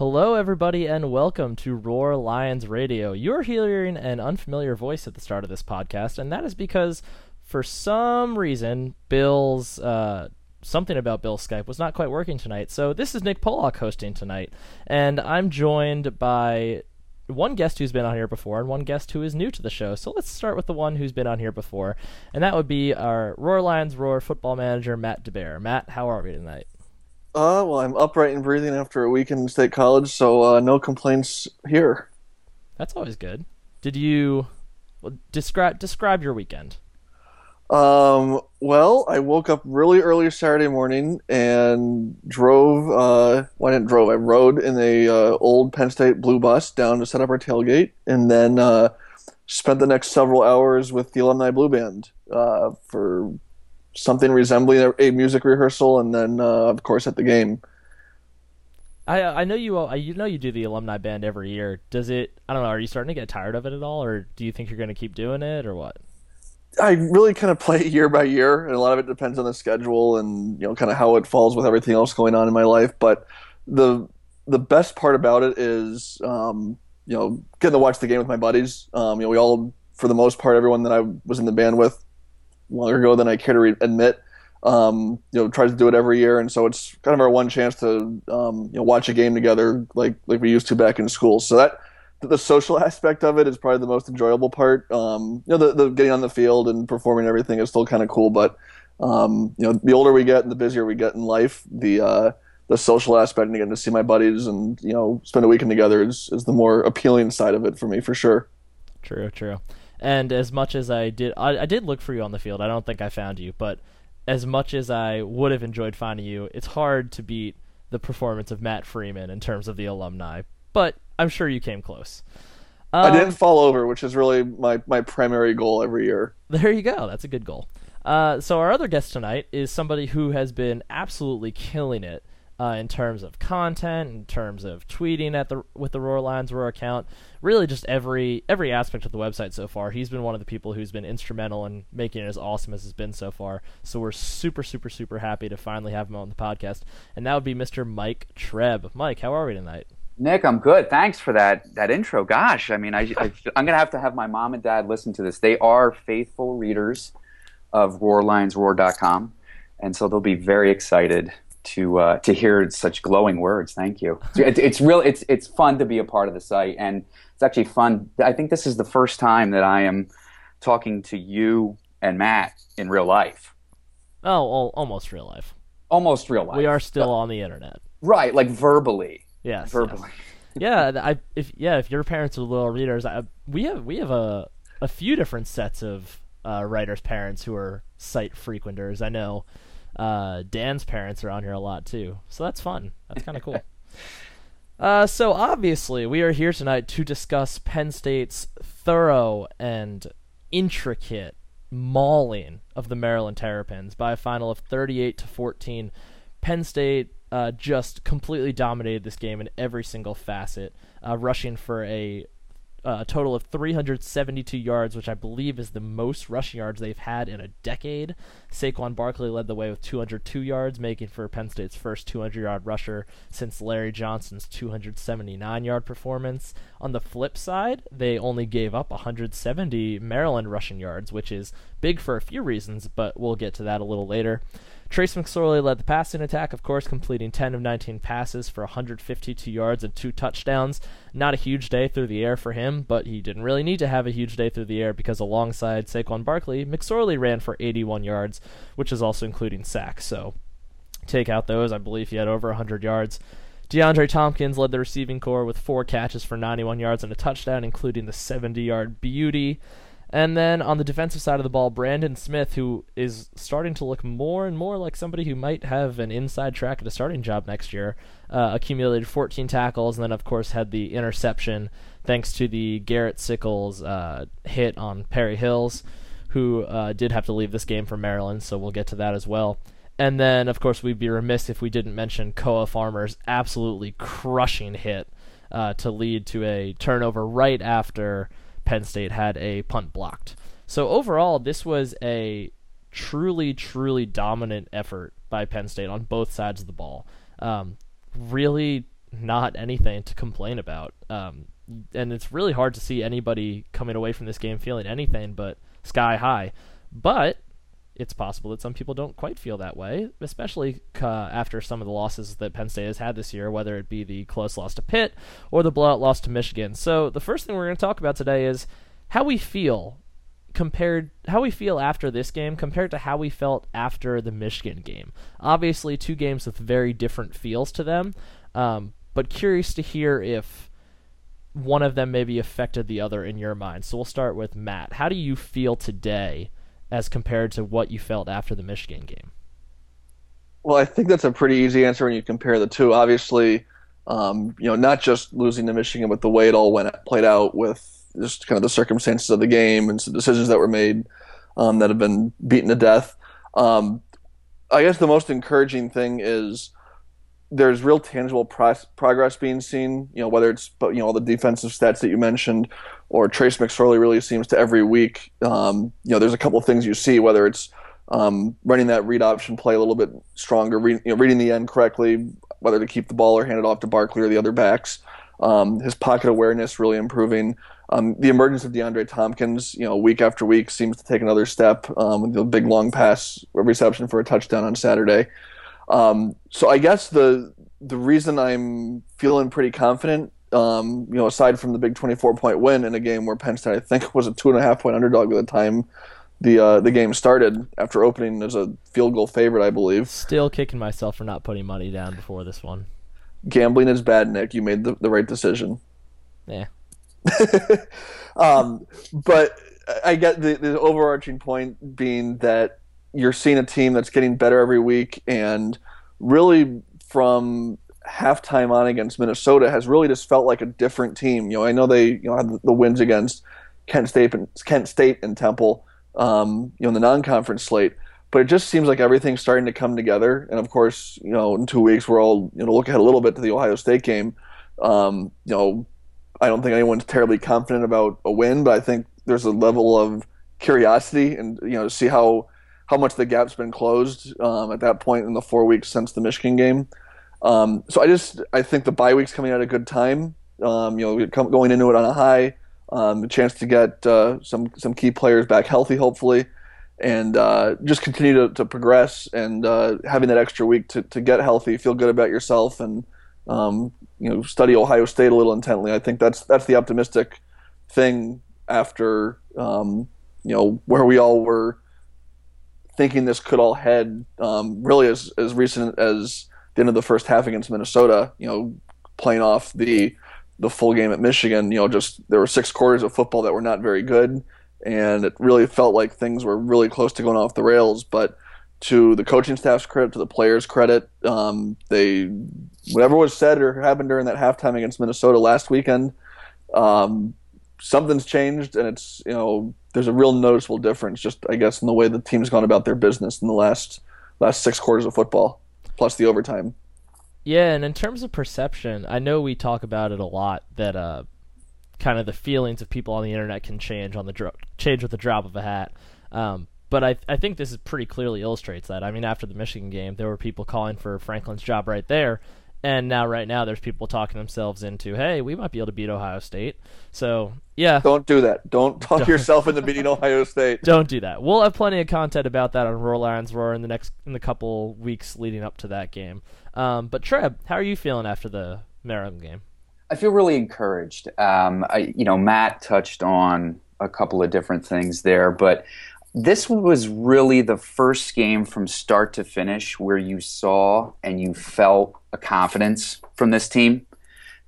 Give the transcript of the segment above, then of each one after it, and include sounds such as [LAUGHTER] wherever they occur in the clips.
Hello, everybody, and welcome to Roar Lions Radio. You're hearing an unfamiliar voice at the start of this podcast, and that is because, for some reason, Bill's uh, something about Bill's Skype was not quite working tonight. So this is Nick Pollock hosting tonight, and I'm joined by one guest who's been on here before and one guest who is new to the show. So let's start with the one who's been on here before, and that would be our Roar Lions Roar football manager Matt DeBear. Matt, how are we tonight? Uh, well, I'm upright and breathing after a week in state college, so uh, no complaints here. That's always good. Did you well, describe describe your weekend? Um, well, I woke up really early Saturday morning and drove. Uh, well, I didn't drove. I rode in a uh, old Penn State blue bus down to set up our tailgate, and then uh, spent the next several hours with the alumni blue band uh, for something resembling a, a music rehearsal, and then uh, of course at the game. I I know you I, you know you do the alumni band every year. Does it? I don't know. Are you starting to get tired of it at all, or do you think you're going to keep doing it, or what? I really kind of play year by year, and a lot of it depends on the schedule and you know kind of how it falls with everything else going on in my life. But the the best part about it is um, you know getting to watch the game with my buddies. Um, you know, we all, for the most part, everyone that I was in the band with longer ago than I care to re- admit. Um, you know, tries to do it every year, and so it's kind of our one chance to um, you know watch a game together, like like we used to back in school. So that the social [LAUGHS] aspect of it is probably the most enjoyable part. Um, you know, the, the getting on the field and performing everything is still kind of cool, but um, you know, the older we get and the busier we get in life, the uh, the social aspect and getting to see my buddies and you know spend a weekend together is, is the more appealing side of it for me for sure. True, true. And as much as I did, I, I did look for you on the field. I don't think I found you, but as much as I would have enjoyed finding you, it's hard to beat the performance of Matt Freeman in terms of the alumni. But I'm sure you came close. Um, I didn't fall over, which is really my, my primary goal every year. There you go. That's a good goal. Uh, so our other guest tonight is somebody who has been absolutely killing it uh, in terms of content, in terms of tweeting at the with the Roar Lions Roar account, really just every every aspect of the website so far. He's been one of the people who's been instrumental in making it as awesome as it's been so far. So we're super super super happy to finally have him on the podcast, and that would be Mr. Mike Treb. Mike, how are we tonight? Nick, I'm good. Thanks for that that intro. Gosh, I mean, I, I am gonna have to have my mom and dad listen to this. They are faithful readers of RoarLionsRoar.com, and so they'll be very excited to uh, to hear such glowing words. Thank you. It's, it's real. It's it's fun to be a part of the site, and it's actually fun. I think this is the first time that I am talking to you and Matt in real life. Oh, almost real life. Almost real life. We are still but, on the internet. Right, like verbally. Yes. Verbally. Yes. [LAUGHS] yeah, I if yeah, if your parents are little readers, I, we have we have a a few different sets of uh, writers' parents who are site frequenters. I know uh, Dan's parents are on here a lot too, so that's fun. That's kind of cool. [LAUGHS] Uh, so obviously, we are here tonight to discuss Penn State's thorough and intricate mauling of the Maryland Terrapins by a final of 38 to 14. Penn State uh, just completely dominated this game in every single facet, uh, rushing for a Uh, a total of 372 yards, which I believe is the most rushing yards they've had in a decade. Saquon Barkley led the way with 202 yards, making for Penn State's first 200 yard rusher since Larry Johnson's 279 yard performance. On the flip side, they only gave up 170 Maryland rushing yards, which is big for a few reasons, but we'll get to that a little later. Trace McSorley led the passing attack, of course, completing 10 of 19 passes for 152 yards and two touchdowns. Not a huge day through the air for him, but he didn't really need to have a huge day through the air because alongside Saquon Barkley, McSorley ran for 81 yards, which is also including sacks. So take out those, I believe he had over 100 yards. DeAndre Thompkins led the receiving corps with four catches for 91 yards and a touchdown, including the 70 yard beauty. And then on the defensive side of the ball, Brandon Smith, who is starting to look more and more like somebody who might have an inside track at a starting job next year, uh, accumulated 14 tackles, and then, of course, had the interception thanks to the Garrett Sickles uh, hit on Perry Hills, who uh, did have to leave this game for Maryland, so we'll get to that as well. And then, of course, we'd be remiss if we didn't mention Koa Farmer's absolutely crushing hit uh, to lead to a turnover right after Penn State had a punt blocked. So overall, this was a truly, truly dominant effort by Penn State on both sides of the ball. Um, really, not anything to complain about. Um, and it's really hard to see anybody coming away from this game feeling anything but sky high. But it's possible that some people don't quite feel that way, especially uh, after some of the losses that Penn State has had this year, whether it be the close loss to Pitt or the blowout loss to Michigan. So the first thing we're going to talk about today is how we feel compared how we feel after this game compared to how we felt after the Michigan game. Obviously, two games with very different feels to them, um, but curious to hear if one of them maybe affected the other in your mind. So we'll start with Matt. How do you feel today as compared to what you felt after the Michigan game? Well, I think that's a pretty easy answer when you compare the two. Obviously, um, you know, not just losing to Michigan, but the way it all went played out with just kind of the circumstances of the game and some decisions that were made um, that have been beaten to death. Um, I guess the most encouraging thing is there's real tangible pro- progress being seen. You know, whether it's you know all the defensive stats that you mentioned, or Trace McSorley really seems to every week. Um, you know, there's a couple of things you see, whether it's um, running that read option play a little bit stronger, read, you know, reading the end correctly, whether to keep the ball or hand it off to Barkley or the other backs. Um, his pocket awareness really improving. Um, the emergence of DeAndre Thompkins, you know, week after week seems to take another step um, with the big long pass reception for a touchdown on Saturday. Um, so I guess the the reason I'm feeling pretty confident, um, you know, aside from the big 24 point win in a game where Penn State I think was a two and a half point underdog at the time the uh, the game started after opening as a field goal favorite, I believe. Still kicking myself for not putting money down before this one. Gambling is bad, Nick. You made the, the right decision. Yeah. [LAUGHS] um, but I get the, the overarching point being that you're seeing a team that's getting better every week, and really from halftime on against Minnesota has really just felt like a different team. You know, I know they you know had the wins against Kent State and Kent State and Temple, um, you know, in the non-conference slate, but it just seems like everything's starting to come together. And of course, you know, in two weeks we're all you know look ahead a little bit to the Ohio State game. Um, you know, I don't think anyone's terribly confident about a win, but I think there's a level of curiosity and you know to see how how much the gap's been closed um, at that point in the four weeks since the Michigan game. Um, so I just I think the bye week's coming at a good time. Um, you know, going into it on a high, um, a chance to get uh, some some key players back healthy, hopefully, and uh, just continue to, to progress and uh, having that extra week to, to get healthy, feel good about yourself, and um, you know study Ohio State a little intently. I think that's that's the optimistic thing after um, you know where we all were thinking this could all head um, really as, as recent as the end of the first half against Minnesota, you know, playing off the the full game at Michigan, you know, just there were six quarters of football that were not very good, and it really felt like things were really close to going off the rails. But to the coaching staff's credit, to the players' credit, um, they whatever was said or happened during that halftime against Minnesota last weekend, um, something's changed, and it's you know there's a real noticeable difference, just I guess in the way the team's gone about their business in the last last six quarters of football, plus the overtime. Yeah, and in terms of perception, I know we talk about it a lot that uh, kind of the feelings of people on the internet can change on the dro- change with the drop of a hat. Um, but I I think this is pretty clearly illustrates that. I mean, after the Michigan game, there were people calling for Franklin's job right there, and now, right now, there's people talking themselves into, hey, we might be able to beat Ohio State. So, yeah. Don't do that. Don't talk don't. yourself into beating Ohio [LAUGHS] State. Don't do that. We'll have plenty of content about that on Roar Lions Roar in the next in the couple weeks leading up to that game. Um, but Treb, how are you feeling after the Maryland game? I feel really encouraged. Um, I, you know, Matt touched on a couple of different things there, but this was really the first game from start to finish where you saw and you felt a confidence from this team.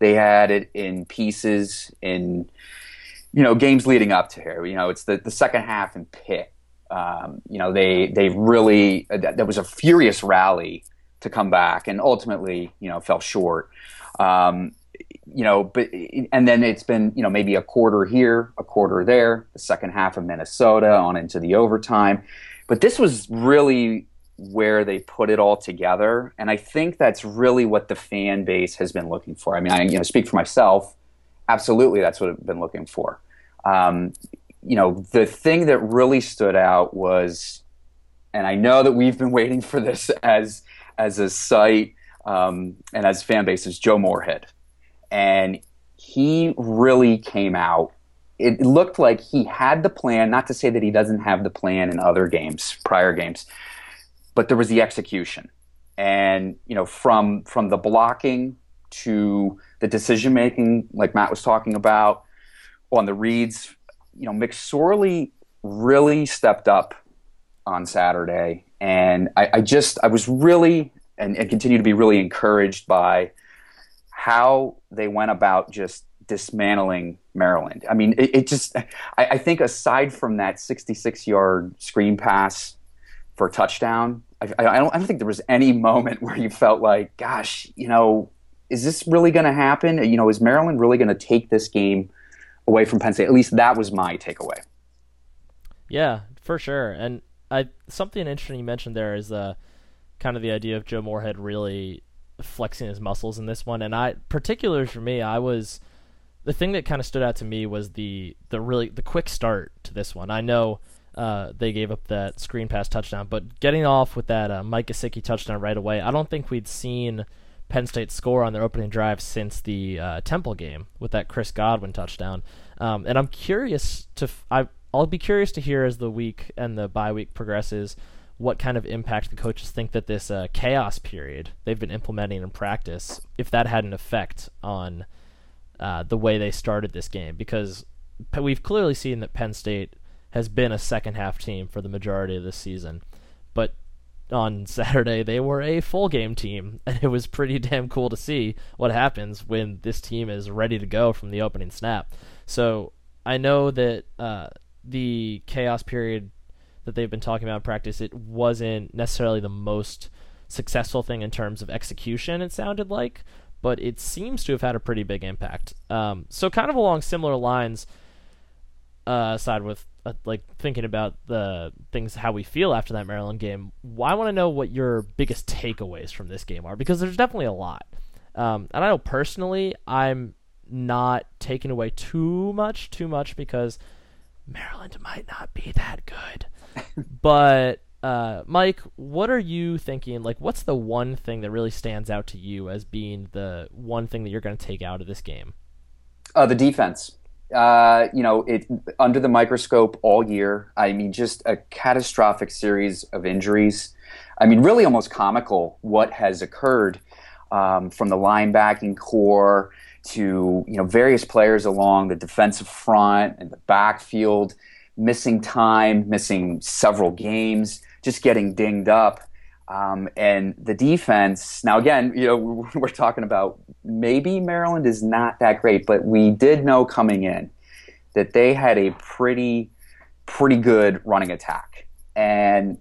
They had it in pieces in you know games leading up to here. You know, it's the, the second half in Pitt. Um, you know, they they really uh, there was a furious rally to come back, and ultimately, you know, fell short. Um, you know, but and then it's been you know maybe a quarter here, a quarter there, the second half of Minnesota on into the overtime, but this was really where they put it all together, and I think that's really what the fan base has been looking for. I mean, I you know speak for myself, absolutely, that's what I've been looking for. Um, you know, the thing that really stood out was, and I know that we've been waiting for this as as a site um, and as fan base is Joe Moorhead, and he really came out. It looked like he had the plan. Not to say that he doesn't have the plan in other games, prior games, but there was the execution, and you know, from from the blocking to the decision making, like Matt was talking about, on the reads. You know, McSorley really stepped up on Saturday, and I, I just I was really and, and continue to be really encouraged by how they went about just dismantling Maryland. I mean, it, it just I, I, think aside from that 66 yard screen pass for touchdown, I, I, don't I don't think there was any moment where you felt like, gosh, you know, is this really going to happen? You know, is Maryland really going to take this game away from Penn State? At least that was my takeaway. Yeah, for sure. And I something interesting you mentioned there is uh, kind of the idea of Joe Moorhead really flexing his muscles in this one. And I, particularly for me, I was the thing that kind of stood out to me was the the really the quick start to this one. I know uh, they gave up that screen pass touchdown, but getting off with that uh, Mike Gesicki touchdown right away, I don't think we'd seen Penn State score on their opening drive since the uh, Temple game with that Chris Godwin touchdown. Um, and I'm curious to f- I I'll be curious to hear as the week and the bye week progresses what kind of impact the coaches think that this uh, chaos period they've been implementing in practice, if that had an effect on uh, the way they started this game, because we've clearly seen that Penn State has been a second half team for the majority of this season, but on [LAUGHS] Saturday they were a full game team, [LAUGHS] and it was pretty damn cool to see what happens when this team is ready to go from the opening snap. So I know that uh, the chaos period that they've been talking about in practice, it wasn't necessarily the most successful thing in terms of execution, it sounded like, but it seems to have had a pretty big impact. Um, so, kind of along similar lines, uh, aside with uh, like thinking about the things how we feel after that Maryland game, I want to know what your biggest takeaways from this game are because there's definitely a lot. Um, and I know personally, I'm not taking away too much, too much because Maryland might not be that good. But uh, Mike, what are you thinking? Like, what's the one thing that really stands out to you as being the one thing that you're going to take out of this game? Uh, the defense. Uh, you know, it under the microscope all year. I mean, just a catastrophic series of injuries. I mean, really almost comical what has occurred um, from the linebacking core to you know various players along the defensive front and the backfield missing time, missing several games, just getting dinged up. Um, and the defense, now again, you know, [LAUGHS] we're talking about maybe Maryland is not that great, but we did know coming in that they had a pretty, pretty good running attack. And,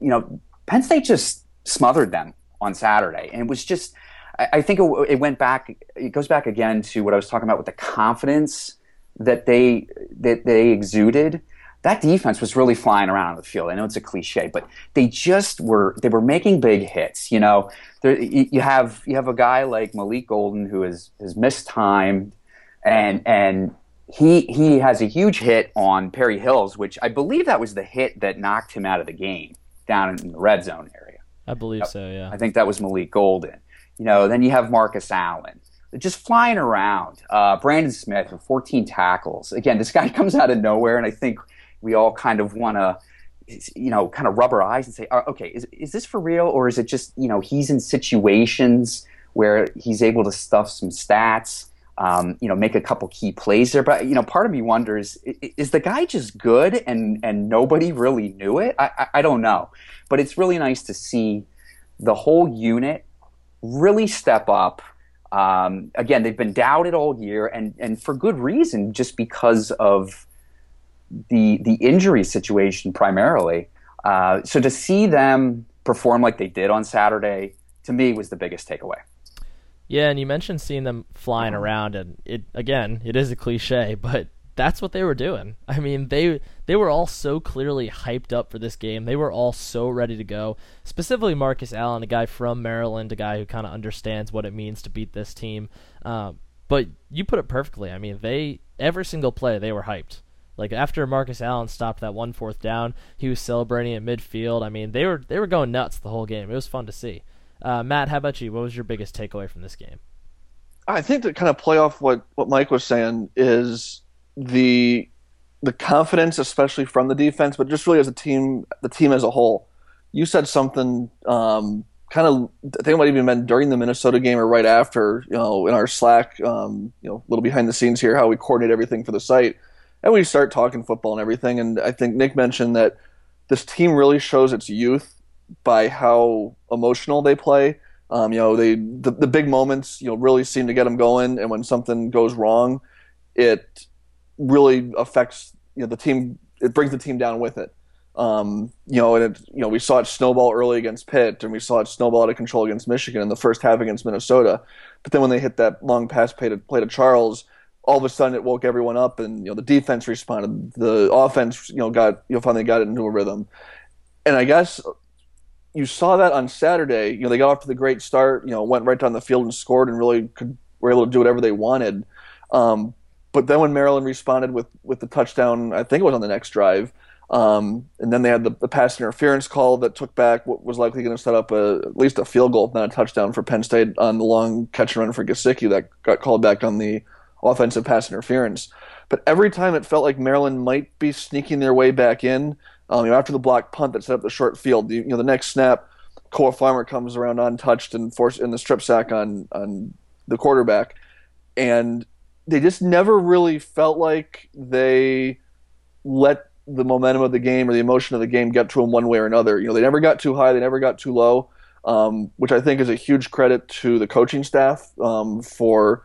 you know, Penn State just smothered them on Saturday. And it was just, I, think it, it went back, it goes back again to what I was talking about with the confidence that they that they exuded, that defense was really flying around on the field. I know it's a cliche, but they just were they were making big hits. You know, there, you have you have a guy like Malik Golden who has has missed time, and and he he has a huge hit on Perry Hills, which I believe that was the hit that knocked him out of the game down in the red zone area. I believe so. Yeah, I think that was Malik Golden. You know, then you have Marcus Allen just flying around. Uh, Brandon Smith with 14 tackles. Again, this guy [LAUGHS] comes out of nowhere, and I think we all kind of want to, you know, kind of rub our eyes and say, uh, okay, is, is this for real? Or is it just, you know, he's in situations where he's able to stuff some stats, um, you know, make a couple key plays there. But, you know, part of me wonders, is the guy just good and, and nobody really knew it? I, I, I don't know. But it's really nice to see the whole unit really step up – um, again, they've been doubted all year, and and for good reason, just because of the the injury situation primarily. Uh, so to see them perform like they did on Saturday, to me, was the biggest takeaway. Yeah, and you mentioned seeing them flying around, and it again, it is a cliche, but that's what they were doing. I mean, they they were all so clearly hyped up for this game. They were all so ready to go. Specifically, Marcus Allen, a guy from Maryland, a guy who kind of understands what it means to beat this team. Um, but you put it perfectly. I mean, they every single play they were hyped. Like after Marcus Allen stopped that one fourth down, he was celebrating at midfield. I mean, they were they were going nuts the whole game. It was fun to see. Uh, Matt, how about you? What was your biggest takeaway from this game? I think to kind of play off what, what Mike was saying is the the confidence, especially from the defense, but just really as a team, the team as a whole. You said something um, kind of. I think it might even been during the Minnesota game or right after. You know, in our Slack, um, you know, a little behind the scenes here, how we coordinate everything for the site, and we start talking football and everything. And I think Nick mentioned that this team really shows its youth by how emotional they play. Um, you know, they the, the big moments, you know, really seem to get them going, and when something goes wrong, it really affects you know the team. It brings the team down with it. Um, you know, and it, you know we saw it snowball early against Pitt, and we saw it snowball out of control against Michigan in the first half against Minnesota. But then when they hit that long pass play to, play to Charles, all of a sudden it woke everyone up, and you know the defense responded, the offense you know got you know finally got it into a rhythm, and I guess you saw that on Saturday. You know they got off to the great start, you know went right down the field and scored, and really could were able to do whatever they wanted. Um, but then when Maryland responded with with the touchdown, I think it was on the next drive. Um, and then they had the, the, pass interference call that took back what was likely going to set up a, at least a field goal, if not a touchdown for Penn State on the long catch and run for Gesicki that got called back on the offensive pass interference. But every time it felt like Maryland might be sneaking their way back in. Um, you know, after the block punt that set up the short field, you, know, the next snap, Koa Farmer comes around untouched and force in the strip sack on on the quarterback, and they just never really felt like they let the momentum of the game or the emotion of the game get to them one way or another. You know, they never got too high, they never got too low, um, which I think is a huge credit to the coaching staff um, for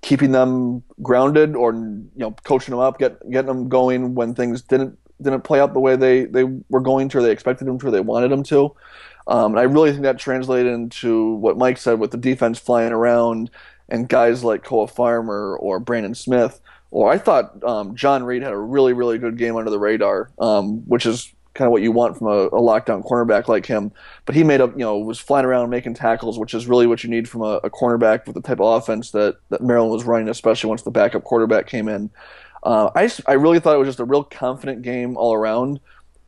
keeping them grounded or you know coaching them up, get, getting them going when things didn't didn't play out the way they, they were going to or they expected them to or they wanted them to. Um, and I really think that translated into what Mike said with the defense flying around and guys like Koa Farmer or Brandon Smith. Or I thought um, John Reid had a really, really good game under the radar, um, which is kind of what you want from a, a, lockdown cornerback like him. But he made up, you know, was flying around making tackles, which is really what you need from a, a cornerback with the type of offense that, that Maryland was running, especially once the backup quarterback came in. Uh, I, I really thought it was just a real confident game all around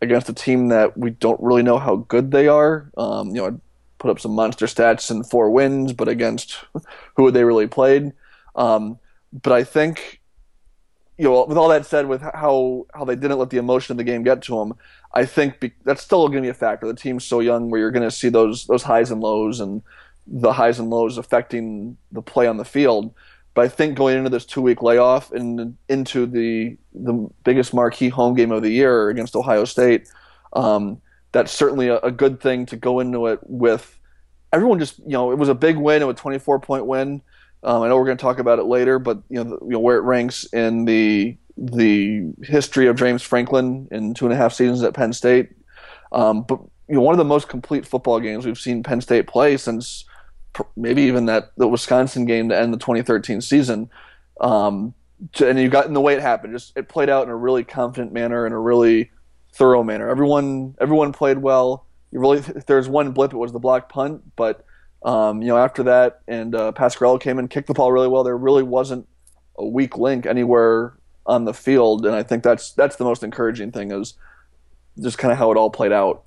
against a team that we don't really know how good they are. Um, you know, put up some monster stats and four wins, but against [LAUGHS] who had they really played? Um, but I think, you know, with all that said, with how how they didn't let the emotion of the game get to them, I think be, that's still going to be a factor. The team's so young, where you're going to see those those highs and lows, and the highs and lows affecting the play on the field. But I think going into this two week layoff and into the the biggest marquee home game of the year against Ohio State. Um, that's certainly a, a, good thing to go into it with. Everyone just you know it was a big win, it was a 24 point win. Um, I know we're going to talk about it later, but you know, the, you know where it ranks in the the history of James Franklin in two and a half seasons at Penn State. Um, but you know one of the most complete football games we've seen Penn State play since maybe even that the Wisconsin game to end the 2013 season. Um, to, and you got in the way it happened. Just it played out in a really confident manner in a really thorough manner. Everyone everyone played well. You really [LAUGHS] there's one blip, it was the block punt, but um, you know after that and uh, Pasquariello came and kicked the ball really well. There really wasn't a weak link anywhere on the field, and I think that's that's the most encouraging thing is just kind of how it all played out.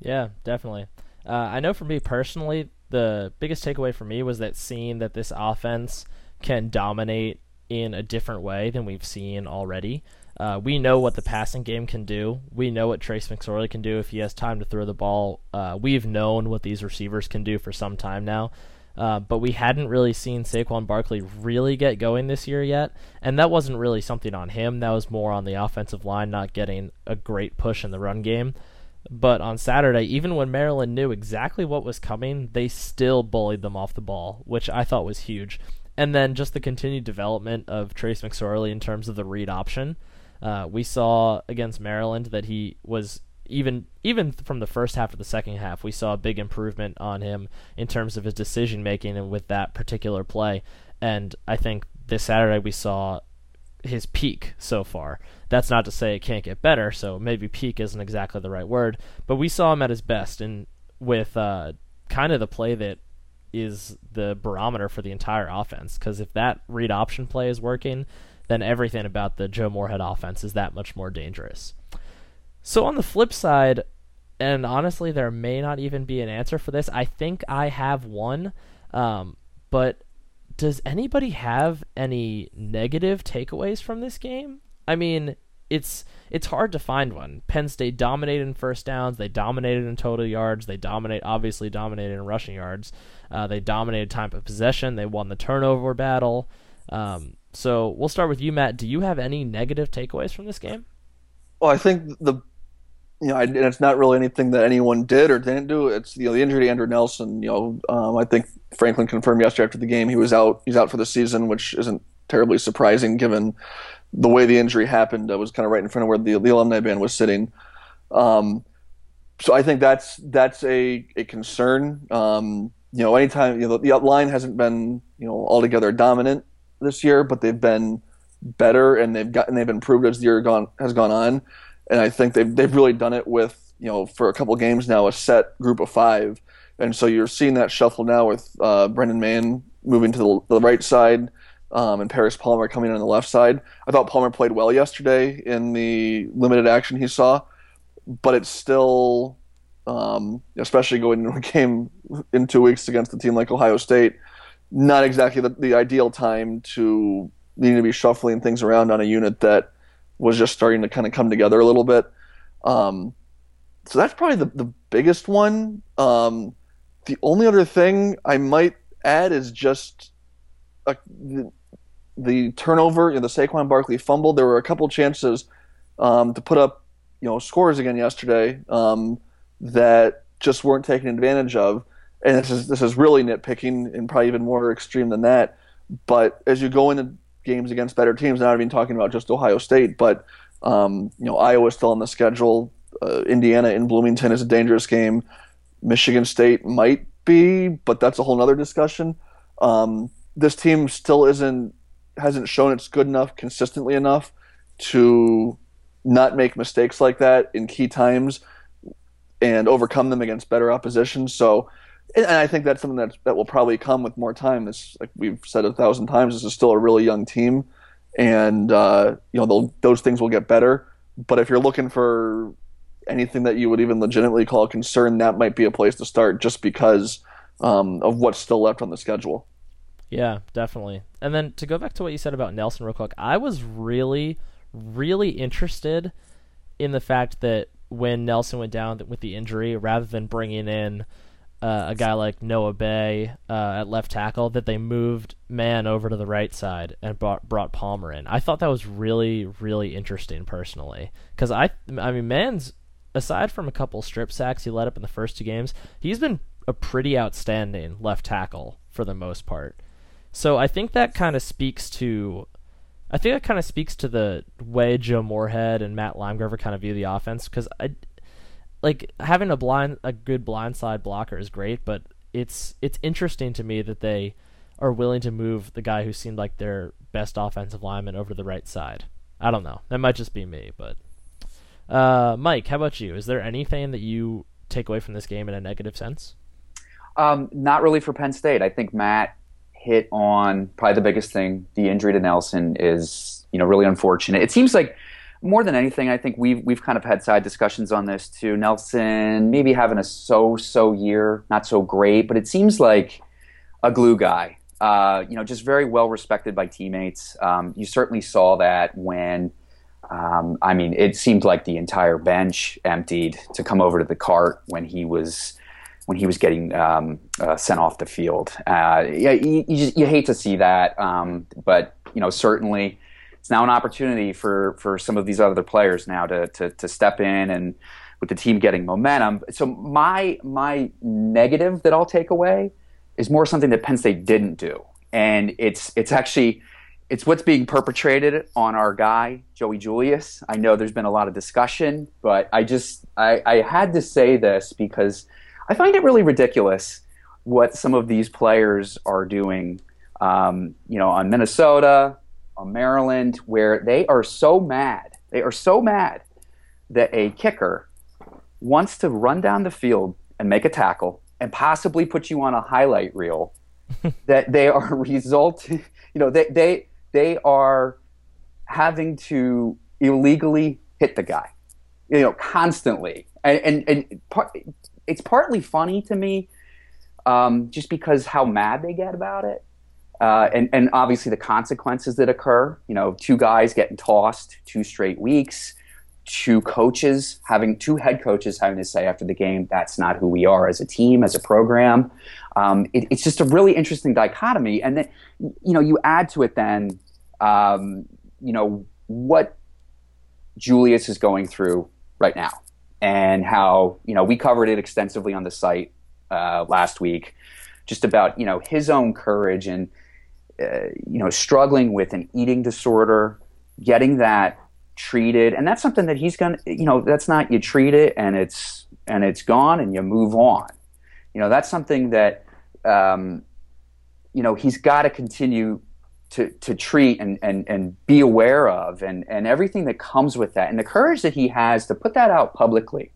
Yeah, definitely. Uh, I know for me personally, the biggest takeaway for me was that seeing that this offense can dominate in a different way than we've seen already. Uh, we know what the passing game can do. We know what Trace McSorley can do if he has time to throw the ball. Uh, we've known what these receivers can do for some time now. Uh, but we hadn't really seen Saquon Barkley really get going this year yet, and that wasn't really something on him. That was more on the offensive line not getting a great push in the run game. But on Saturday, even when Maryland knew exactly what was coming, they still bullied them off the ball, which I thought was huge. And then just the continued development of Trace McSorley in terms of the read option. Uh, we saw against Maryland that he was even even from the first half to the second half, we saw a big improvement on him in terms of his decision making and with that particular play. And I think this Saturday we saw his peak so far. That's not to say it can't get better, so maybe peak isn't exactly the right word, but we saw him at his best and with uh, kind of the play that is the barometer for the entire offense. Because if that read option play is working, then everything about the Joe Moorhead offense is that much more dangerous. So on the flip side, and honestly, there may not even be an answer for this. I think I have one, um, but does anybody have any negative takeaways from this game? I mean, it's it's hard to find one. Penn State dominated in first downs. They dominated in total yards. They dominate, obviously dominated in rushing yards. Uh, they dominated time of possession. They won the turnover battle. Um, so we'll start with you, Matt. Do you have any negative takeaways from this game? Well, I think the you know, and it's not really anything that anyone did or didn't do. It's you know the injury to Andrew Nelson. You know, um, I think Franklin confirmed yesterday after the game he was out. He's out for the season, which isn't terribly surprising given the way the injury happened. I was kind of right in front of where the, the alumni band was sitting. Um, so I think that's that's a, a concern. Um, you know, anytime you know the, the line hasn't been you know altogether dominant this year, but they've been better and they've gotten they've improved as the year gone has gone on. And I think they've they've really done it with you know for a couple games now a set group of five, and so you're seeing that shuffle now with uh, Brendan Mahon moving to the, the right side. Um, and Paris Palmer coming in on the left side. I thought Palmer played well yesterday in the limited action he saw, but it's still, um, especially going into a game in two weeks against a team like Ohio State, not exactly the, the ideal time to needing to be shuffling things around on a unit that was just starting to kind of come together a little bit. Um, so that's probably the, the biggest one. Um, the only other thing I might add is just a, the, the, turnover, you know, the Saquon Barkley fumble. There were a couple chances um, to put up, you know, scores again yesterday um, that just weren't taken advantage of. And this is this is really nitpicking and probably even more extreme than that. But as you go into games against better teams, not even talking about just Ohio State, but um, you know Iowa's still on the schedule. Uh, Indiana in Bloomington is a dangerous game. Michigan State might be, but that's a whole other discussion. Um, this team still isn't hasn't shown it's good enough consistently enough to not make mistakes like that in key times and overcome them against better opposition. So, and I think that's something that that will probably come with more time. This, like we've said a thousand times, this is still a really young team, and uh, you know those things will get better. But if you're looking for anything that you would even legitimately call a concern, that might be a place to start, just because um, of what's still left on the schedule. Yeah, definitely. And then to go back to what you said about Nelson real quick, I was really, really interested in the fact that when Nelson went down with the injury, rather than bringing in uh, a guy like Noah Bay uh, at left tackle, that they moved Mahon over to the right side and brought brought Palmer in. I thought that was really, really interesting personally, because I, I mean, Mahon's aside from a couple strip sacks he let up in the first two games, he's been a pretty outstanding left tackle for the most part. So I think that kind of speaks to I think that kind of speaks to the way Joe Moorhead and Matt Limegrover kind of view the offense because I like having a blind a good blindside blocker is great, but it's it's interesting to me that they are willing to move the guy who seemed like their best offensive lineman over to the right side. I don't know. That might just be me, but uh, Mike, how about you? Is there anything that you take away from this game in a negative sense? Um, not really for Penn State. I think Matt hit on probably the biggest thing. The injury to Nelson is, you know, really unfortunate. It seems like more than anything, I think we've we've kind of had side discussions on this too. Nelson maybe having a so-so year, not so great, but it seems like a glue guy. Uh, you know, just very well respected by teammates. Um, you certainly saw that when. Um, I mean, it seemed like the entire bench emptied to come over to the cart when he was when he was getting um, uh, sent off the field. Uh, yeah, you, you, just, you, hate to see that, um, but you know certainly it's now an opportunity for for some of these other players now to to, to step in and with the team getting momentum. So my my negative that I'll take away is more something that Penn State didn't do, and it's it's actually it's what's being perpetrated on our guy Joey Julius. I know there's been a lot of discussion, but I just I, I had to say this because I find it really ridiculous what some of these players are doing. Um, you know, on Minnesota, on Maryland, where they are so mad, they are so mad that a kicker wants to run down the field and make a tackle and possibly put you on a highlight reel. [LAUGHS] that they are [LAUGHS] result, you know, they they they are having to illegally hit the guy, you know, constantly and and, and part, it's partly funny to me, um, just because how mad they get about it, uh, and and obviously the consequences that occur. You know, two guys getting tossed two straight weeks, two coaches having two head coaches having to say after the game that's not who we are as a team as a program. Um, it, it's just a really interesting dichotomy, and then you know you add to it then um, you know what Julius is going through right now, and how you know we covered it extensively on the site uh, last week, just about you know his own courage and uh, you know struggling with an eating disorder, getting that treated, and that's something that he's gonna you know that's not you treat it and it's and it's gone and you move on. You know that's something that um, you know he's got to continue to, to treat and, and, and be aware of and, and everything that comes with that and the courage that he has to put that out publicly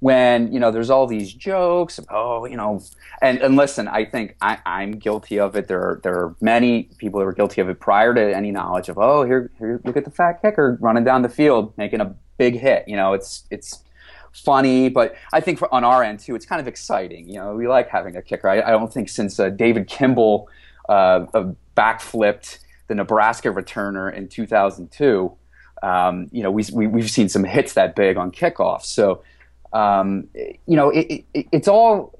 when you know there's all these jokes oh you know and, and listen i think I, i'm guilty of it there are, there are many people that were guilty of it prior to any knowledge of oh here, here look at the fat kicker running down the field making a big hit you know it's it's funny, but I think for, on our end too, it's kind of exciting. You know, we like having a kicker. I, I don't think since uh, David Kimball uh, backflipped the Nebraska returner in 2002, um, you know, we, we, have seen some hits that big on kickoffs. So, um, you know, it, it, it's all.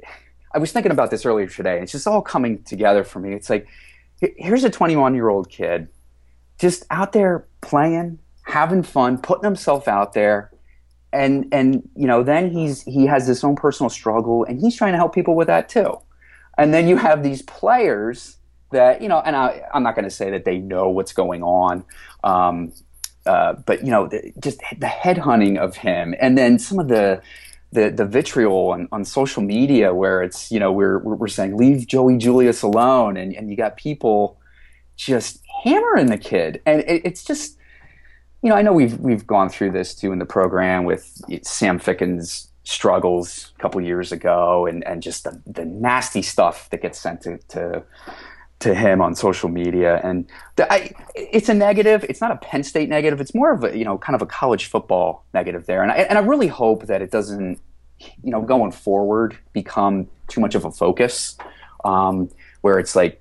I was thinking about this earlier today. It's just all coming together for me. It's like here's a 21 year old kid just out there playing, having fun, putting himself out there and and you know then he's he has his own personal struggle and he's trying to help people with that too and then you have these players that you know and I, i'm not going to say that they know what's going on um, uh, but you know the, just the headhunting of him and then some of the the, the vitriol on, on social media where it's you know we're we're saying leave Joey Julius alone and, and you got people just hammering the kid. And it, it's just you know, I know we've we've gone through this too in the program with Sam Ficken's struggles a couple years ago, and and just the, the nasty stuff that gets sent to, to to him on social media, and the, I, it's a negative. It's not a Penn State negative. It's more of a you know kind of a college football negative there, and I and I really hope that it doesn't you know going forward become too much of a focus, um, where it's like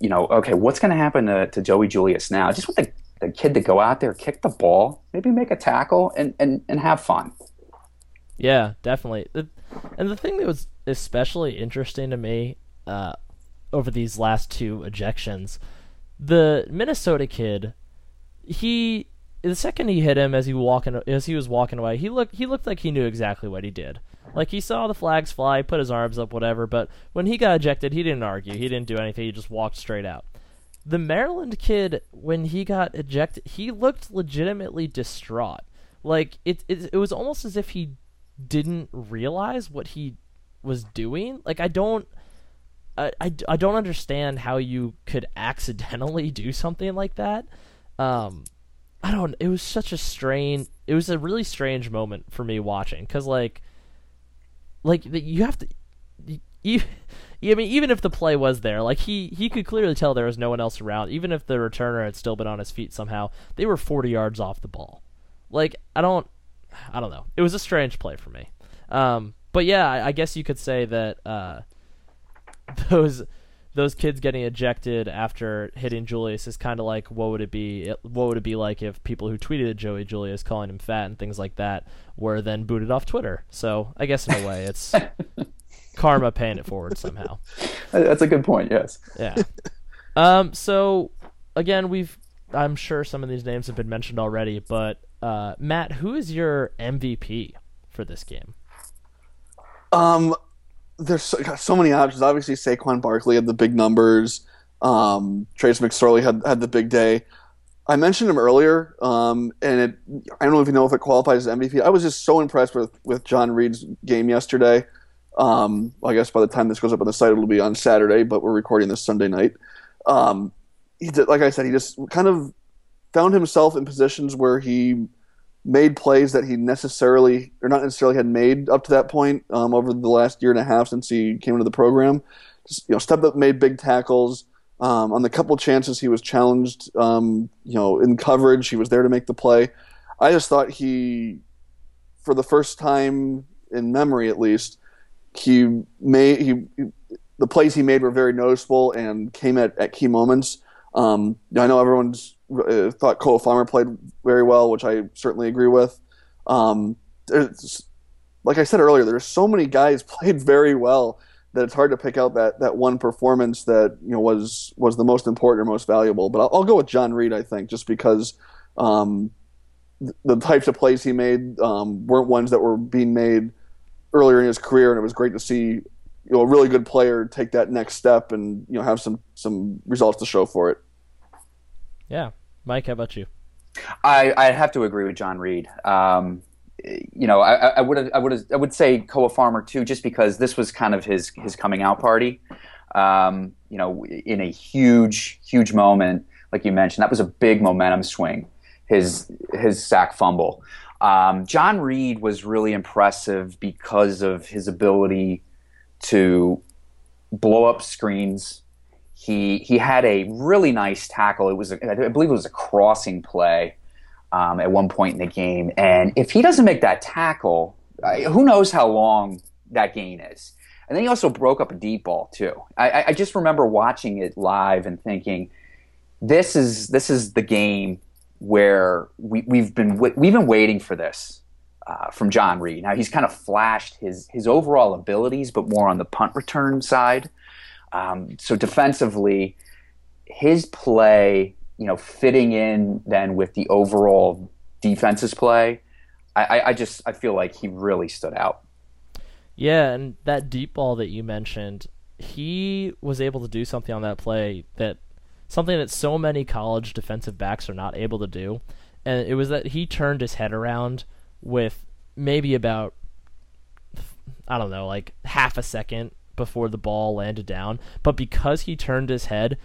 you know okay, what's going to happen to, Joey Julius now? I just with the the kid to go out there, kick the ball, maybe make a tackle, and, and, and have fun. Yeah, definitely. And the thing that was especially interesting to me uh, over these last two ejections, the Minnesota kid, he the second he hit him as he walking as he was walking away, he looked he looked like he knew exactly what he did. Like he saw the flags fly, put his arms up, whatever. But when he got ejected, he didn't argue. He didn't do anything. He just walked straight out the Maryland kid when he got ejected, he looked legitimately distraught. Like it, it, it was almost as if he didn't realize what he was doing. Like I don't, I, I, I don't understand how you could accidentally do something like that. Um, I don't. It was such a strange. It was a really strange moment for me watching because like, like you have to, you [LAUGHS] I mean, even if the play was there, like he he could clearly tell there was no one else around. Even if the returner had still been on his feet somehow, they were 40 yards off the ball. Like I don't, I don't know. It was a strange play for me. Um, but yeah, I, I, guess you could say that uh, [LAUGHS] those those kids getting ejected after hitting Julius is kind of like what would it be? What would it be like if people who tweeted at Joey Julius calling him fat and things like that were then booted off Twitter? So I guess in a way, it's [LAUGHS] karma paying it forward somehow. That's a good point. Yes. Yeah. Um. So again, we've I'm sure some of these names have been mentioned already, but uh, Matt, who is your MVP for this game? Um, there's so, so many options. Obviously, Saquon Barkley had the big numbers. Um, Trace McSorley had had the big day. I mentioned him earlier, um, and it, I don't even know if it qualifies as MVP. I was just so impressed with with John Reid's game yesterday. Um, I guess by the time this goes up on the site, it'll be on Saturday, but we're recording this Sunday night. Um, he did, like I said, he just kind of found himself in positions where he made plays that he necessarily or not necessarily had made up to that point um, over the last year and a half since he came into the program. Just, you know, stepped up, made big tackles. Um, on the couple chances he was challenged, um, you know, in coverage, he was there to make the play. I just thought he for the first time in memory, at least, he made he the plays he made were very noticeable and came at, at key moments. Um, I know everyone's uh, thought Koa Farmer played very well, which I certainly agree with. Um, like I said earlier, there's so many guys [LAUGHS] played very well that it's hard to pick out that, that one performance that you know was was the most important or most valuable. But I'll, I'll go with John Reid, I think, just because um, the types of plays he made um, weren't ones that were being made earlier in his career, and it was great to see you know a really good player take that next step and you know have some some results to show for it. Yeah, Mike, how about you? I I have to agree with John Reid. Um, you know, I, would I would I would say Koa Farmer too, just because this was kind of his his coming out party. Um, you know, in a huge huge moment, like you mentioned, that was a big momentum swing. His his sack fumble. Um, John Reid was really impressive because of his ability to blow up screens. He he had a really nice tackle. It was a, I believe it was a crossing play um, at one point in the game. And if he doesn't make that tackle, who knows how long that gain is. And then he also broke up a deep ball too. I, I just remember watching it live and thinking, this is this is the game where we, we've been we've been waiting for this uh, from John Reid. Now he's kind of flashed his his overall abilities, but more on the punt return side. Um, so defensively, his play you know, fitting in then with the overall defense's play, I, I just I feel like he really stood out. Yeah, and that deep ball that you mentioned, he was able to do something on that play that something that so many college defensive backs are not able to do. And it was that he turned his head around with maybe about I don't know, like half a second before the ball landed down, but because he turned his head,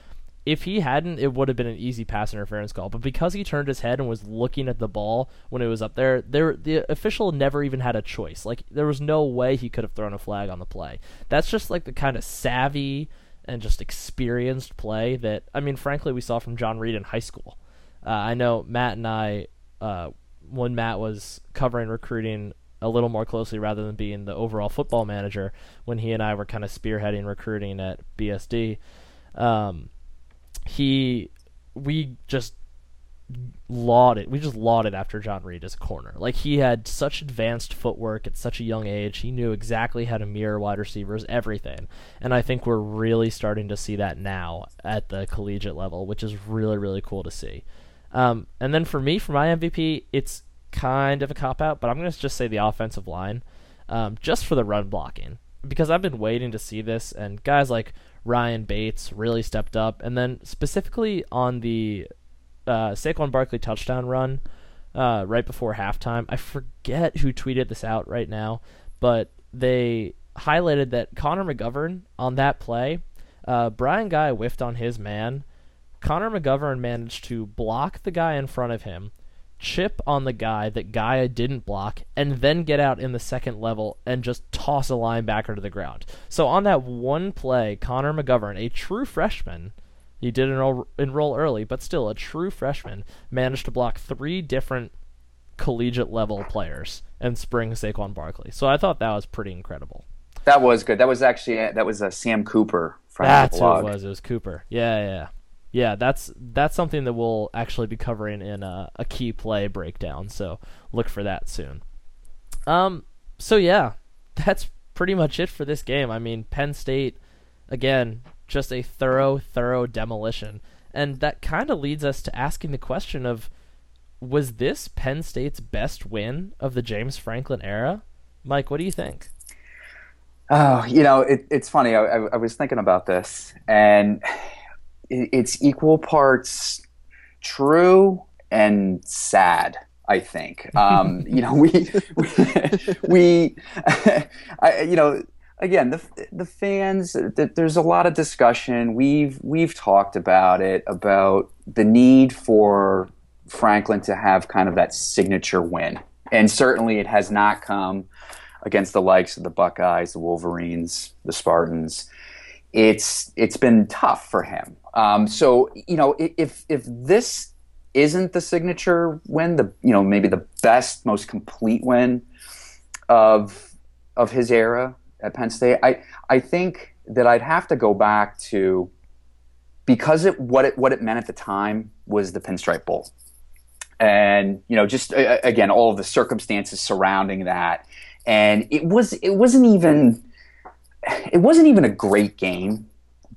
if he hadn't, it would have been an easy pass interference call. But because he turned his head and was looking at the ball when it was up there, there the official never even had a choice. Like there was no way he could have thrown a flag on the play. That's just like the kind of savvy and just experienced play that I mean, frankly, we saw from John Reid in high school. Uh, I know Matt and I, uh, when Matt was covering recruiting a little more closely rather than being the overall football manager, when he and I were kind of spearheading recruiting at BSD. Um, he we just lauded we just lauded after John Reid as a corner. Like he had such advanced footwork at such a young age. He knew exactly how to mirror wide receivers, everything. And I think we're really starting to see that now at the collegiate level, which is really really cool to see. Um, and then for me, for my MVP, it's kind of a cop out, but I'm going to just say the offensive line, um, just for the run blocking, because I've been waiting to see this, and guys like Ryan Bates really stepped up, and then specifically on the uh, Saquon Barkley touchdown run uh, right before halftime. I forget who tweeted this out right now, but they highlighted that Connor McGovern on that play, uh, Brian Gaia whiffed on his man. Connor McGovern managed to block the guy in front of him, chip on the guy that Gaia didn't block, and then get out in the second level and just toss a linebacker to the ground. So on that one play, Connor McGovern, a true freshman, he did enroll, enroll early, but still a true freshman, managed to block three different collegiate level players and spring Saquon Barkley. So I thought that was pretty incredible. That was good. That was actually that was a Sam Cooper from That's who it was. It was Cooper. Yeah, yeah yeah, that's that's something that we'll actually be covering in a, a key play breakdown. So look for that soon. Um. So yeah, [LAUGHS] that's pretty much it for this game. I mean, Penn State, again, just a thorough, thorough demolition, and that kind of leads us to asking the question of, was this Penn State's best win of the James Franklin era? Mike, what do you think? Oh, you know, it, it's funny. I, I, I was thinking about this, and it's equal parts true and sad. I think. [LAUGHS] Um, you know, we we, [LAUGHS] we [LAUGHS] I, you know, again, the the fans. The, there's a lot of discussion. We've we've talked about it about the need for Franklin to have kind of that signature win, and certainly it has not come against the likes of the Buckeyes, the Wolverines, the Spartans. It's it's been tough for him. Um, so you know, if if this isn't the signature win, the you know maybe the best, most complete win of of his era at Penn State. I I think that I'd have to go back to because it what it what it meant at the time was the Pinstripe Bowl, and you know just again all of the circumstances surrounding that, and it was it wasn't even it wasn't even a great game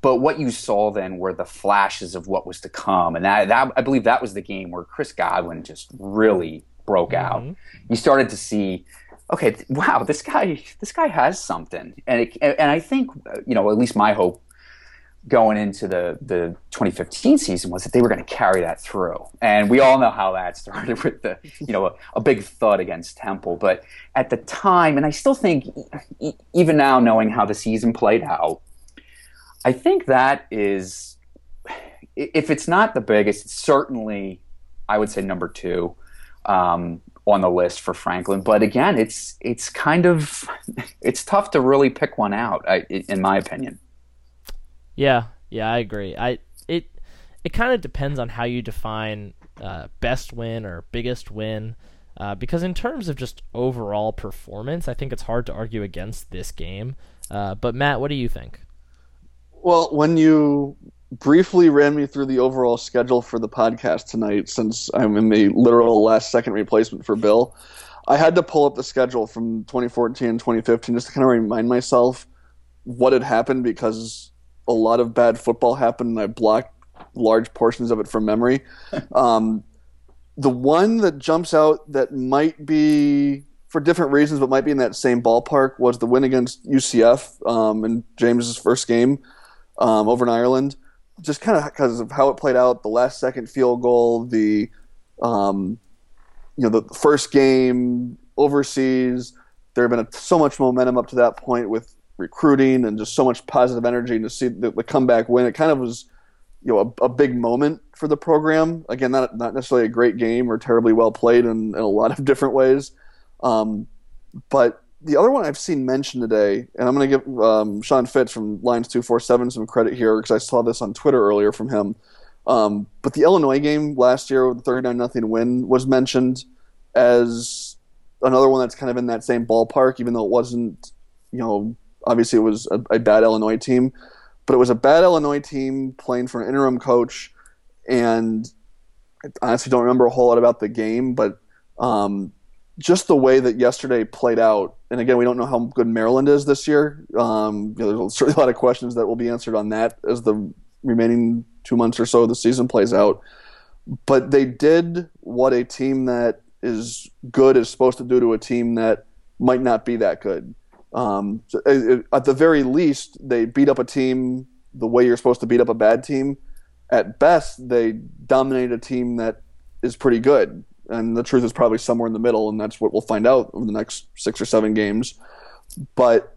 but what you saw then were the flashes of what was to come, and that, that I believe that was the game where Chris Godwin just really broke mm-hmm. out. You started to see, okay, wow, this guy, this guy has something, and it, and I think you know at least my hope going into the the 2015 season was that they were going to carry that through, and we all know how that started with the you know a, a big thud against Temple, but at the time, and I still think even now knowing how the season played out I think that is, if it's not the biggest, it's certainly, I would say number two um, on the list for Franklin. But again, it's it's kind of [LAUGHS] it's tough to really pick one out, in my opinion. Yeah, yeah, I agree. I it it kind of depends on how you define uh, best win or biggest win. Uh, because in terms of just overall performance, I think it's hard to argue against this game. Uh, but Matt, what do you think? Well, when you briefly ran me through the overall schedule for the podcast tonight, since I'm in the literal last second replacement for Bill, I had to pull up the schedule from 2014 and 2015 just to kind of remind myself what had happened because a lot of bad football happened and I blocked large portions of it from memory. [LAUGHS] um, the one that jumps out that might be for different reasons, but might be in that same ballpark was the win against UCF um, in James's first game um, over in Ireland, just kind of because of how it played out. The last second field goal, the um, you know the first game overseas. There had been a, so much momentum up to that point with recruiting and just so much positive energy. And to see the, the comeback win, it kind of was you know a, a, big moment for the program. Again, not not necessarily a great game or terribly well played in, in a lot of [LAUGHS] different ways, um, but the other one I've seen mentioned today, and I'm going to give um, Sean Fitz from Lions Two Four Seven some credit here because I saw this on Twitter earlier from him. Um, but the Illinois game last year with the 39 nothing win was mentioned as another one that's kind of in that same ballpark, even though it wasn't, you know, obviously it was a, a bad Illinois team, but it was a bad Illinois team playing for an interim coach, and I honestly don't remember a whole lot about the game, but um, just the way that yesterday played out, and again, we don't know how good Maryland is this year. Um, you know, there's certainly a lot of questions that will be answered on that as the remaining two months or so of the season plays out. But they did what a team that is good is supposed to do to a team that might not be that good. Um, so it, at the very least, they beat up a team the way you're supposed to beat up a bad team. At best, they dominate a team that is pretty good and the truth is probably somewhere in the middle, and that's what we'll find out over the next six or seven games. But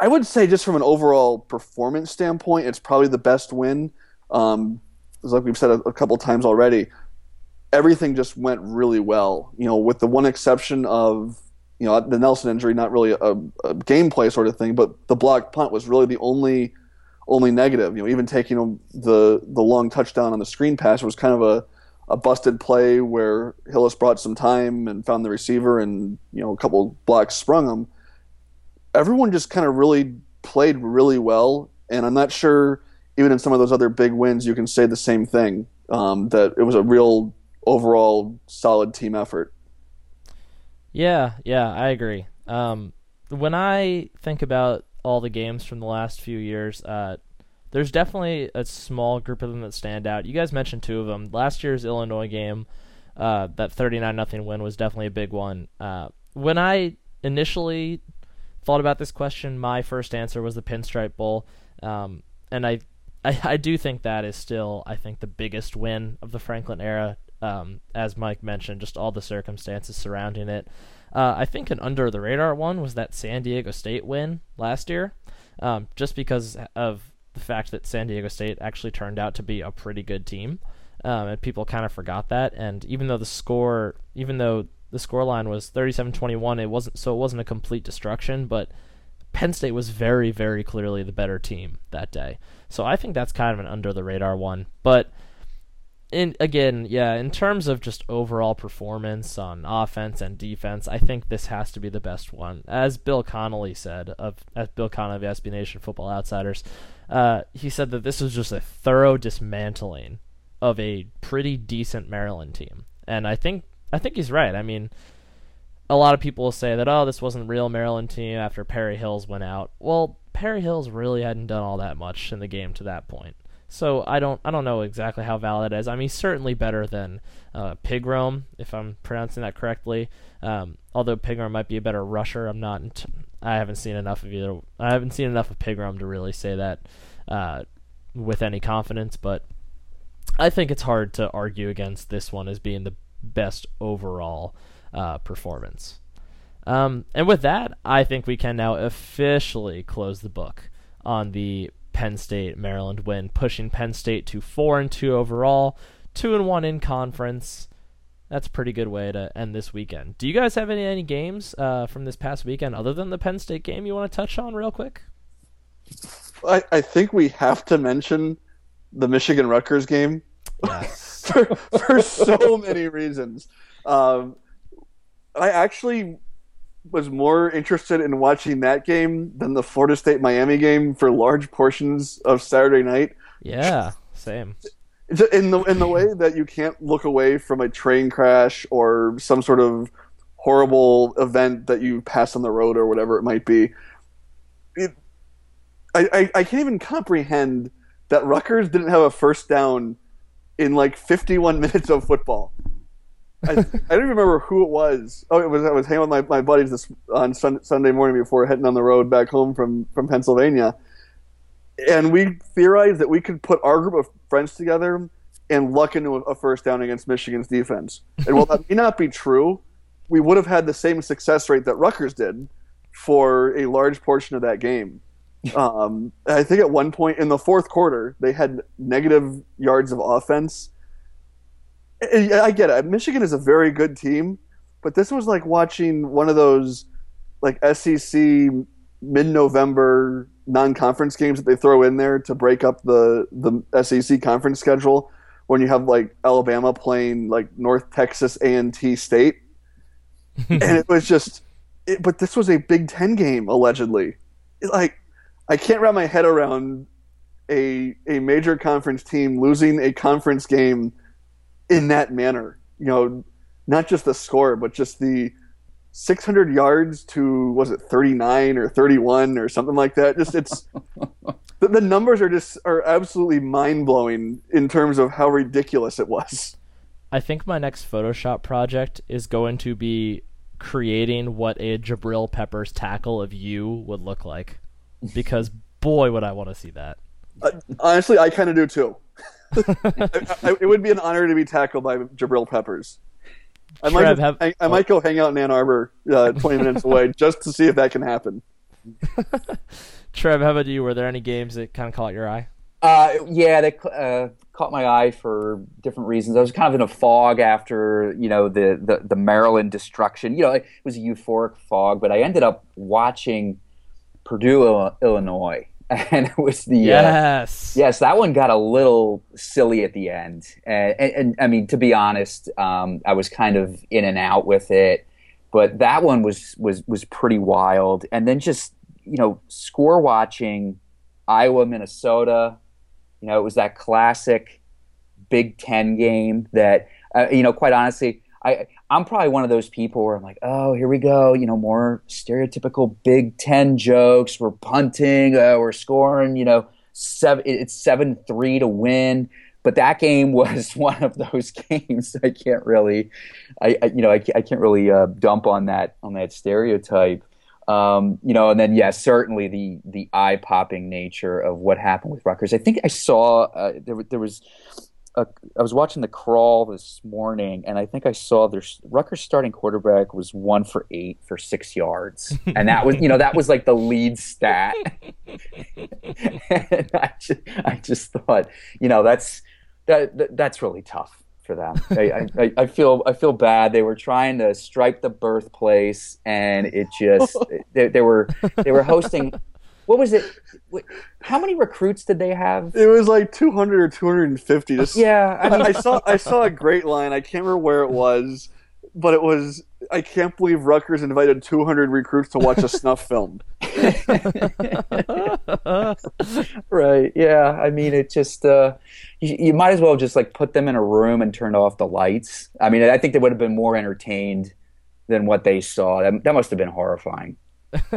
I would say, just from an overall performance standpoint, it's probably the best win. Um, like we've said a, a couple times already, everything just went really well. You know, with the one exception of you know the Nelson injury, not really a, a gameplay sort of thing, but the block punt was really the only only negative. You know, even taking the the long touchdown on the screen pass was kind of a a busted play where Hillis brought some time and found the receiver and you know a couple blocks sprung him. Everyone just kind of really played really well, and I'm not sure even in some of those other big wins you can say the same thing um, that it was a real overall solid team effort. Yeah, yeah, I agree. Um, when I think about all the games from the last few years, uh, there's definitely a small group of them that stand out. You guys mentioned two of them. Last year's Illinois game, uh, that 39 nothing win was definitely a big one. Uh, when I initially thought about this question, my first answer was the Pinstripe Bowl, um, and I, I, I do think that is still I think the biggest win of the Franklin era. Um, as Mike mentioned, just all the circumstances surrounding it. Uh, I think an under the radar one was that San Diego State win last year, um, just because of the fact that San Diego State actually turned out to be a pretty good team, um, and people kind of forgot that. And even though the score, even though the score line was 37-21, it wasn't so it wasn't a complete destruction, but Penn State was very, very clearly the better team that day. So I think that's kind of an under the radar one. But in again, yeah, in terms of just overall performance on offense and defense, I think this has to be the best one. As Bill Connelly said of as Bill Connelly of SB Nation Football Outsiders, uh, he said that this was just a thorough dismantling of a pretty decent Maryland team, and I think I think he's right. I mean, a lot of people will say that oh, this wasn't a real Maryland team after Perry Hills went out. Well, Perry Hills really hadn't done all that much in the game to that point. So I don't I don't know exactly how valid it is. I mean, certainly better than uh, Pigrome, if I'm pronouncing that correctly. Um, although Pigrome might be a better rusher, I'm not. I haven't seen enough of either. I haven't seen enough of Pigrome to really say that uh, with any confidence. But I think it's hard to argue against this one as being the best overall uh, performance. Um, and with that, I think we can now officially close the book on the Penn State Maryland win, pushing Penn State to four and two overall, two and one in conference. That's a pretty good way to end this weekend. Do you guys have any any games uh, from this past weekend other than the Penn State game you want to touch on real quick? I, I think we have to mention the Michigan Rutgers game yes. [LAUGHS] for, for so many reasons. Um, I actually was more interested in watching that game than the Florida State Miami game for large portions of Saturday night. Yeah, same. In the in the way that you can't look away from a train crash or some sort of horrible event that you pass on the road or whatever it might be. It, I, I, I can't even comprehend that Rutgers didn't have a first down in like 51 [LAUGHS] minutes of football. I, I don't even remember who it was. Oh, it was I was hanging with my, my buddies this on sun, Sunday morning before heading on the road back home from from Pennsylvania, and we theorized that we could put our group of friends together and luck into a, a first down against Michigan's defense. And while that may not be true, we would have had the same success rate that Rutgers did for a large portion of that game. [LAUGHS] Um, I think at one point in the fourth quarter, they had negative yards of offense I get it. Michigan is a very good team, but this was like watching one of those like SEC mid-November non-conference games that they throw in there to break up the the SEC conference schedule when you have like Alabama playing like North Texas A&T State. [LAUGHS] and it was just it, but this was a Big 10 game allegedly. It, like I can't wrap my head around a a major conference team losing a conference game in that manner. You know, not just the score, but just the 600 yards to was it 39 or 31 or something like that. Just it's [LAUGHS] the, the numbers are just are absolutely mind blowing in terms of how ridiculous it was. I think my next Photoshop project is going to be creating what a Jabril Peppers tackle of you would look like, because boy, would I want to see that. Uh, honestly, I kind of do too. [LAUGHS] I, I, it would be an honor to be tackled by Jabril Peppers. I might, Trev, have, I, I, might go hang out in Ann Arbor, uh, 20 minutes away, [LAUGHS] just to see if that can happen. [LAUGHS] Trev, how about you? Were there any games that kind of caught your eye? Uh, yeah, they uh, caught my eye for different reasons. I was kind of in a fog after you know the, the, the Maryland destruction. You know, it was a euphoric fog, but I ended up watching Purdue, Illinois, [LAUGHS] and it was the uh, yes, uh, yes, that one got a little silly at the end, and, and, and I mean to be honest, um, I was kind of in and out with it, but that one was was was pretty wild, and then just you know score watching Iowa Minnesota, you know it was that classic Big Ten game that uh, you know quite honestly I I'm probably one of those people where I'm like, oh, here we go, you know, more stereotypical Big Ten jokes. We're punting, uh, we're scoring, you know, seven. It's seven three to win. But that game [LAUGHS] was one of those [LAUGHS] games. I can't really, I, I you know, I, I can't really uh, dump on that on that stereotype. Um, you know, and then yeah, certainly the the eye popping nature of what happened with Rutgers. I think I saw uh, there there was a, I was watching the crawl this morning, and I think I saw their Rutgers starting quarterback was one for eight for six yards, [LAUGHS] and that was you know that was like the lead stat. and [LAUGHS] [LAUGHS] I just, I just thought you know that's that, that that's really tough for them. I, I, I, feel I feel bad. They were trying to stripe the birthplace, and it just they, they were they were hosting what was it? How many recruits did they have? It was like 200 or 250. Just, Yeah, I I, mean, I saw I saw a great line. I can't remember where it was, but it was I can't believe Rutgers invited 200 recruits to watch a snuff film. [LAUGHS] [LAUGHS] right. Yeah. I mean, it just uh, you, you might as well just like put them in a room and turn off the lights. I mean, I think they would have been more entertained than what they saw. That, that must have been horrifying. [LAUGHS]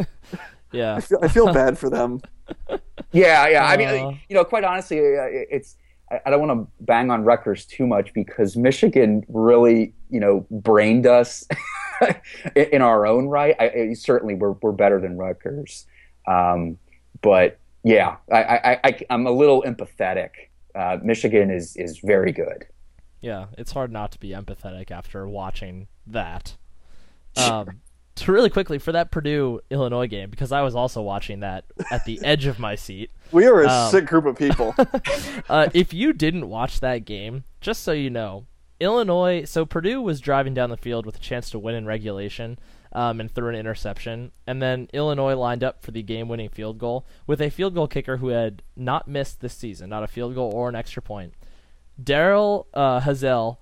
yeah. I feel, I feel bad for them. [LAUGHS] Yeah, yeah. I mean, Uh. you know, quite honestly, uh, it's. I I don't want to bang on Rutgers too much because Michigan really, you know, brained us [LAUGHS] in in our own right. I, I, certainly, we're we're better than Rutgers, um, but yeah, I, I, I, I'm a little empathetic. Uh, Michigan is is very good. Yeah, it's hard not to be empathetic after watching that. Um, to really quickly for that Purdue Illinois game because I was also watching that at the edge of my seat. [LAUGHS] We are a Um, sick group of people. [LAUGHS] Uh, if you didn't watch that game, just so you know, Illinois. So Purdue was driving down the field with a chance to win in regulation, um, and threw an interception, and then Illinois lined up for the game-winning field goal with a field goal kicker who had not missed this season, not a field goal or an extra point. Darrell uh, Hazell,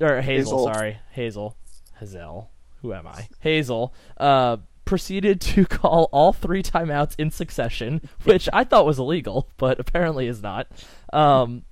or Hazell, Hazell. sorry, Hazell, Hazell. Who am I? Hazell. Uh, proceeded [LAUGHS] to call all three timeouts in succession, which I thought was illegal, but apparently is not. Um,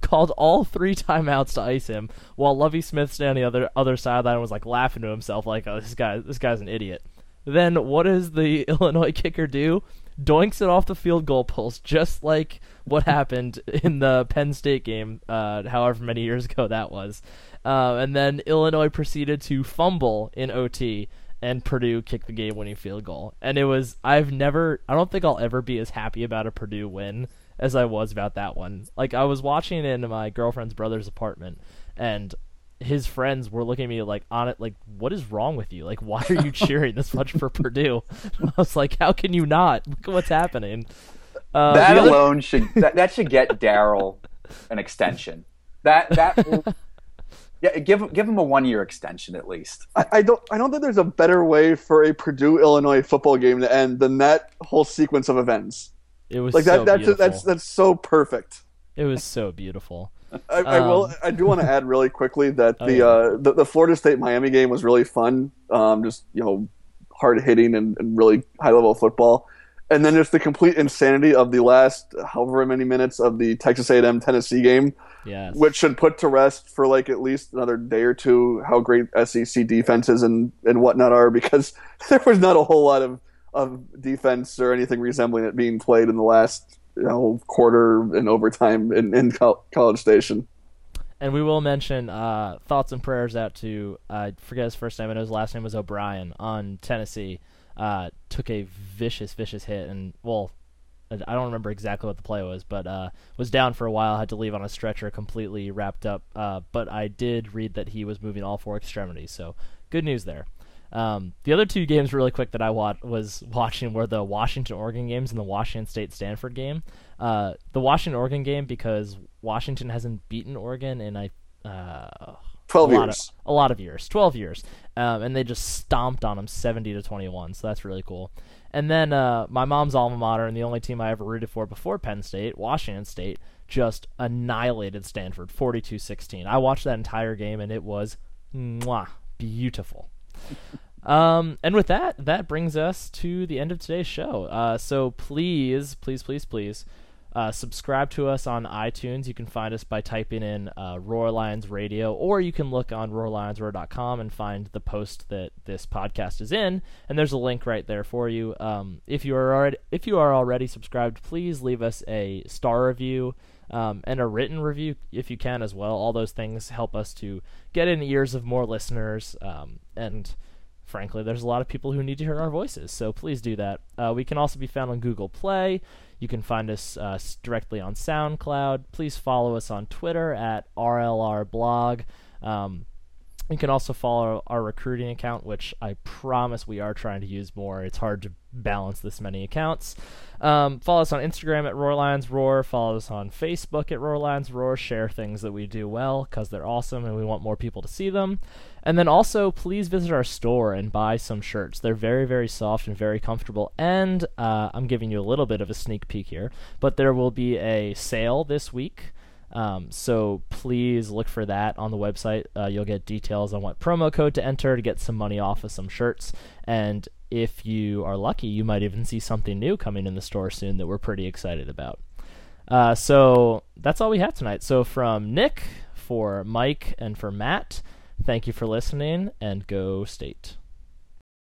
called all three timeouts to ice him, while Lovie Smith standing on the other other sideline was like laughing to himself, like, "Oh, this guy, this guy's an idiot." Then what does the [LAUGHS] Illinois kicker do? Doinks it off the field goal post, just like what happened in the Penn State game, uh, however many years ago that was. Uh, and then Illinois proceeded to fumble in OT, and Purdue kicked the game-winning field goal. And it was I've never, I don't think I'll ever be as happy about a Purdue win as I was about that one. Like I was watching in my girlfriend's brother's apartment, and his friends were looking at me like on it like what is wrong with you like why are you [LAUGHS] cheering this much for purdue [LAUGHS] i was like how can you not look at what's happening uh, that the other- alone should that, that should get Darrell an extension. That that [LAUGHS] will, yeah, give give him a one year extension at least. I, I don't I don't think there's a better way for a Purdue Illinois football game to end than that whole sequence of events. it was Like so that that's beautiful. that's that's so perfect. it was so beautiful I, I will. Um, I do want to add really quickly that [LAUGHS] Oh, the, yeah. uh, the the Florida State Miami game was really fun. Um, just you know, hard hitting and, and really high level football. And then there's the complete insanity of the last however many minutes of the Texas A&M Tennessee game, yes which should put to rest for like at least another day or two how great SEC defenses and and whatnot are because [LAUGHS] there was not a whole lot of of defense or anything resembling it being played in the last you know quarter and overtime in in College Station. and we will mention uh, thoughts and prayers out to I forget his first name I know his last name was O'Brien on Tennessee. Uh, took a vicious, vicious hit, and well, I don't remember exactly what the play was, but uh, was down for a while. Had to leave on a stretcher, completely wrapped up. Uh, but I did read that he was moving all four extremities, so good news there. Um, the other two games, really quick, that I wa- was watching were the Washington Oregon games and the Washington State Stanford game. Uh, the Washington Oregon game because Washington hasn't beaten Oregon in I uh, Twelve a lot years. of, a lot of years, twelve years, um, and they just stomped on them seventy to twenty one. So that's really cool. And then uh, my mom's alma mater and the only team I ever rooted for before Penn State, Washington State, just annihilated Stanford 42-16. I watched that entire game and it was mwah, beautiful. [LAUGHS] Um, and with that, that brings us to the end of today's show. Uh, so please, please, please, please, uh, subscribe to us on iTunes. You can find us by typing in uh, Roar Lions Radio, or you can look on roarlionsroar.com and find the post that this podcast is in, and there's a link right there for you. Um, if you are already if you are already subscribed, please leave us a star review um, and a written review if you can as well. All those things help us to get in the ears of more listeners um, and frankly, there's a lot of people who need to hear our voices, so please do that. Uh, we can also be found on Google Play. You can find us uh, directly on SoundCloud. Please follow us on Twitter at RLR Blog. Um, You can also follow our recruiting account, which I promise we are trying to use more. It's hard to balance this many accounts. Um, follow us on Instagram at Roar Lions Roar. Follow us on Facebook at Roar Lions Roar. Share things that we do well because they're awesome and we want more people to see them. And then also, please visit our store and buy some shirts. They're very, very soft and very comfortable. And uh, I'm giving you a little bit of a sneak peek here, but there will be a sale this week. Um, so please look for that on the website. Uh, you'll get details on what promo code to enter to get some money off of some shirts. And if you are lucky, you might even see something new coming in the store soon that we're pretty excited about. Uh, so that's all we have tonight. So from Nick, for Mike, and for Matt, thank you for listening, and go state.